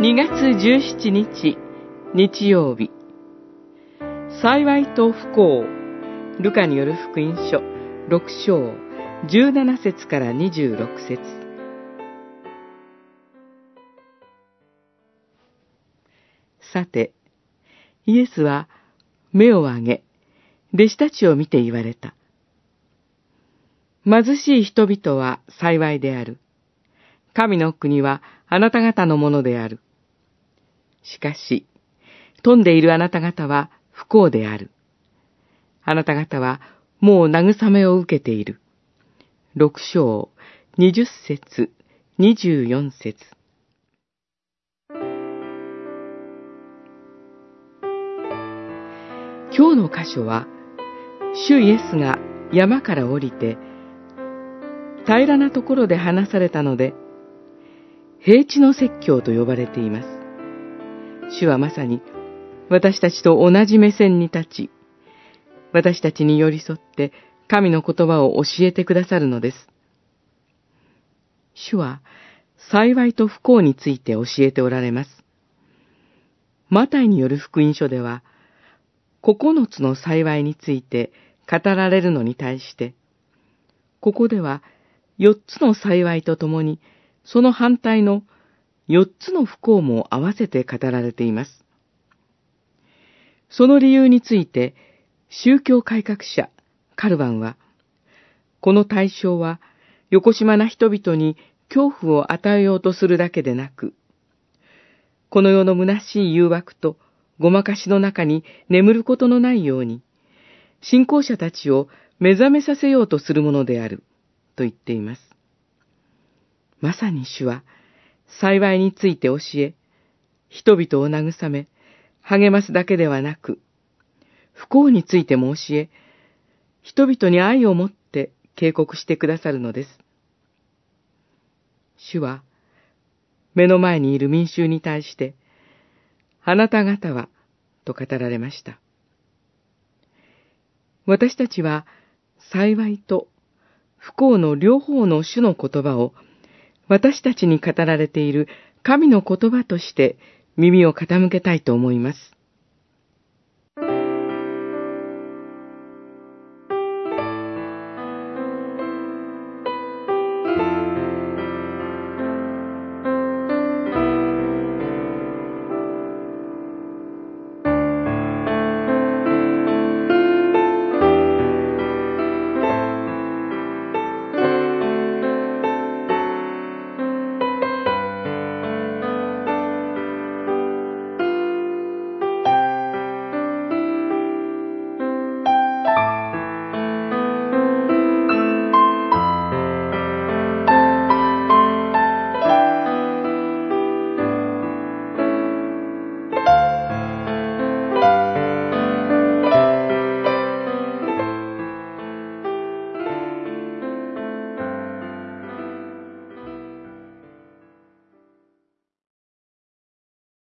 2月17日日曜日幸いと不幸ルカによる福音書6章17節から26節さて、イエスは目を上げ、弟子たちを見て言われた。貧しい人々は幸いである。神の国はあなた方のものである。しかし、富んでいるあなた方は不幸である。あなた方はもう慰めを受けている。六章、二十節、二十四節。今日の箇所は、主イエスが山から降りて、平らなところで話されたので、平地の説教と呼ばれています。主はまさに私たちと同じ目線に立ち、私たちに寄り添って神の言葉を教えてくださるのです。主は幸いと不幸について教えておられます。マタイによる福音書では、九つの幸いについて語られるのに対して、ここでは四つの幸いとともに、その反対の四つの不幸も合わせて語られています。その理由について、宗教改革者、カルバンは、この対象は、横島な人々に恐怖を与えようとするだけでなく、この世の虚しい誘惑とごまかしの中に眠ることのないように、信仰者たちを目覚めさせようとするものである、と言っています。まさに主は、幸いについて教え、人々を慰め、励ますだけではなく、不幸についても教え、人々に愛を持って警告してくださるのです。主は、目の前にいる民衆に対して、あなた方は、と語られました。私たちは、幸いと不幸の両方の主の言葉を私たちに語られている神の言葉として耳を傾けたいと思います。